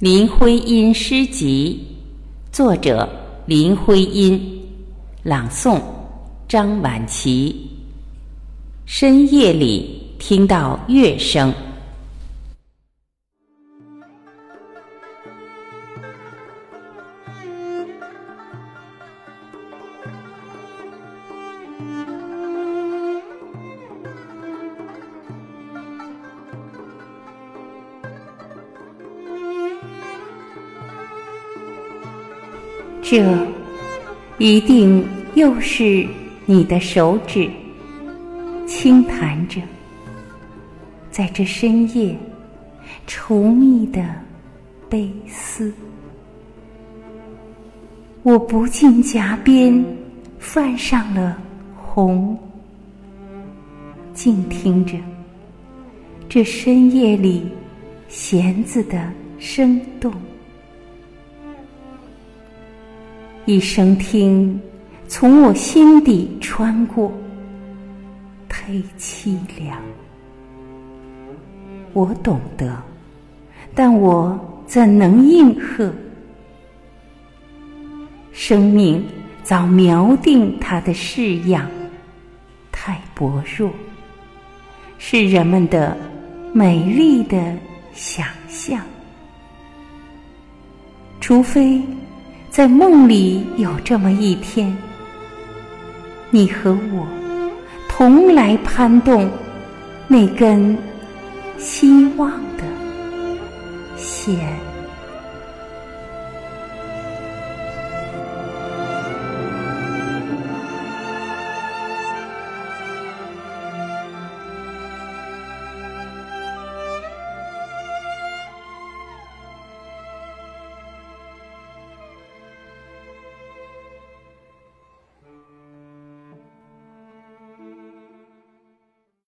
林徽因诗集，作者林徽因，朗诵张晚琪。深夜里听到乐声。这一定又是你的手指，轻弹着，在这深夜稠密的悲思。我不禁颊边泛上了红，静听着这深夜里弦子的声动。一声听，从我心底穿过，忒凄凉。我懂得，但我怎能应和？生命早瞄定它的式样，太薄弱，是人们的美丽的想象，除非。在梦里有这么一天，你和我同来攀动那根希望的弦。